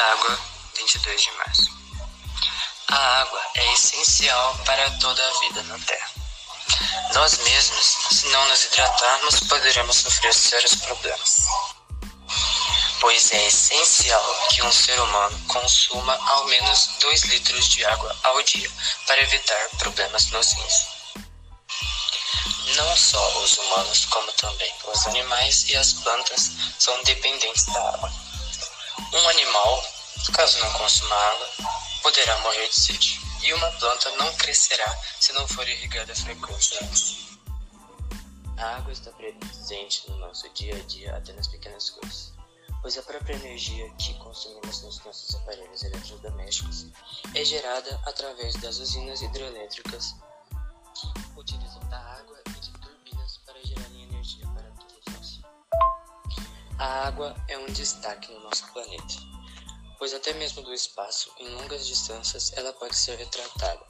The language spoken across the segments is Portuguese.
água, 22 de março. A água é essencial para toda a vida na Terra. Nós mesmos, se não nos hidratarmos, poderemos sofrer sérios problemas. Pois é essencial que um ser humano consuma ao menos 2 litros de água ao dia para evitar problemas rins. Não só os humanos, como também os animais e as plantas são dependentes da água. Um animal, caso não consuma água, poderá morrer de sede, e uma planta não crescerá se não for irrigada frequentemente. A água está presente no nosso dia a dia até nas pequenas coisas, pois a própria energia que consumimos nos nossos aparelhos eletrodomésticos é gerada através das usinas hidrelétricas que utilizam da água A água é um destaque no nosso planeta, pois até mesmo do espaço, em longas distâncias, ela pode ser retratada.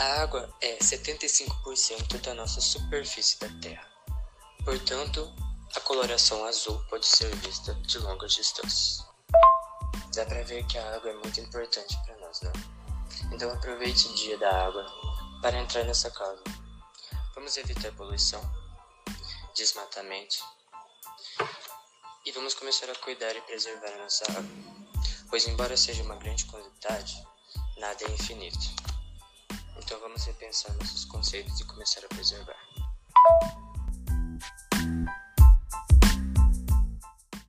A água é 75% da nossa superfície da Terra. Portanto, a coloração azul pode ser vista de longas distâncias. Dá para ver que a água é muito importante para nós, não? Então aproveite o dia da água para entrar nessa causa. Vamos evitar poluição, desmatamento e vamos começar a cuidar e preservar a nossa água, pois embora seja uma grande quantidade, nada é infinito. Então vamos repensar nossos conceitos e começar a preservar.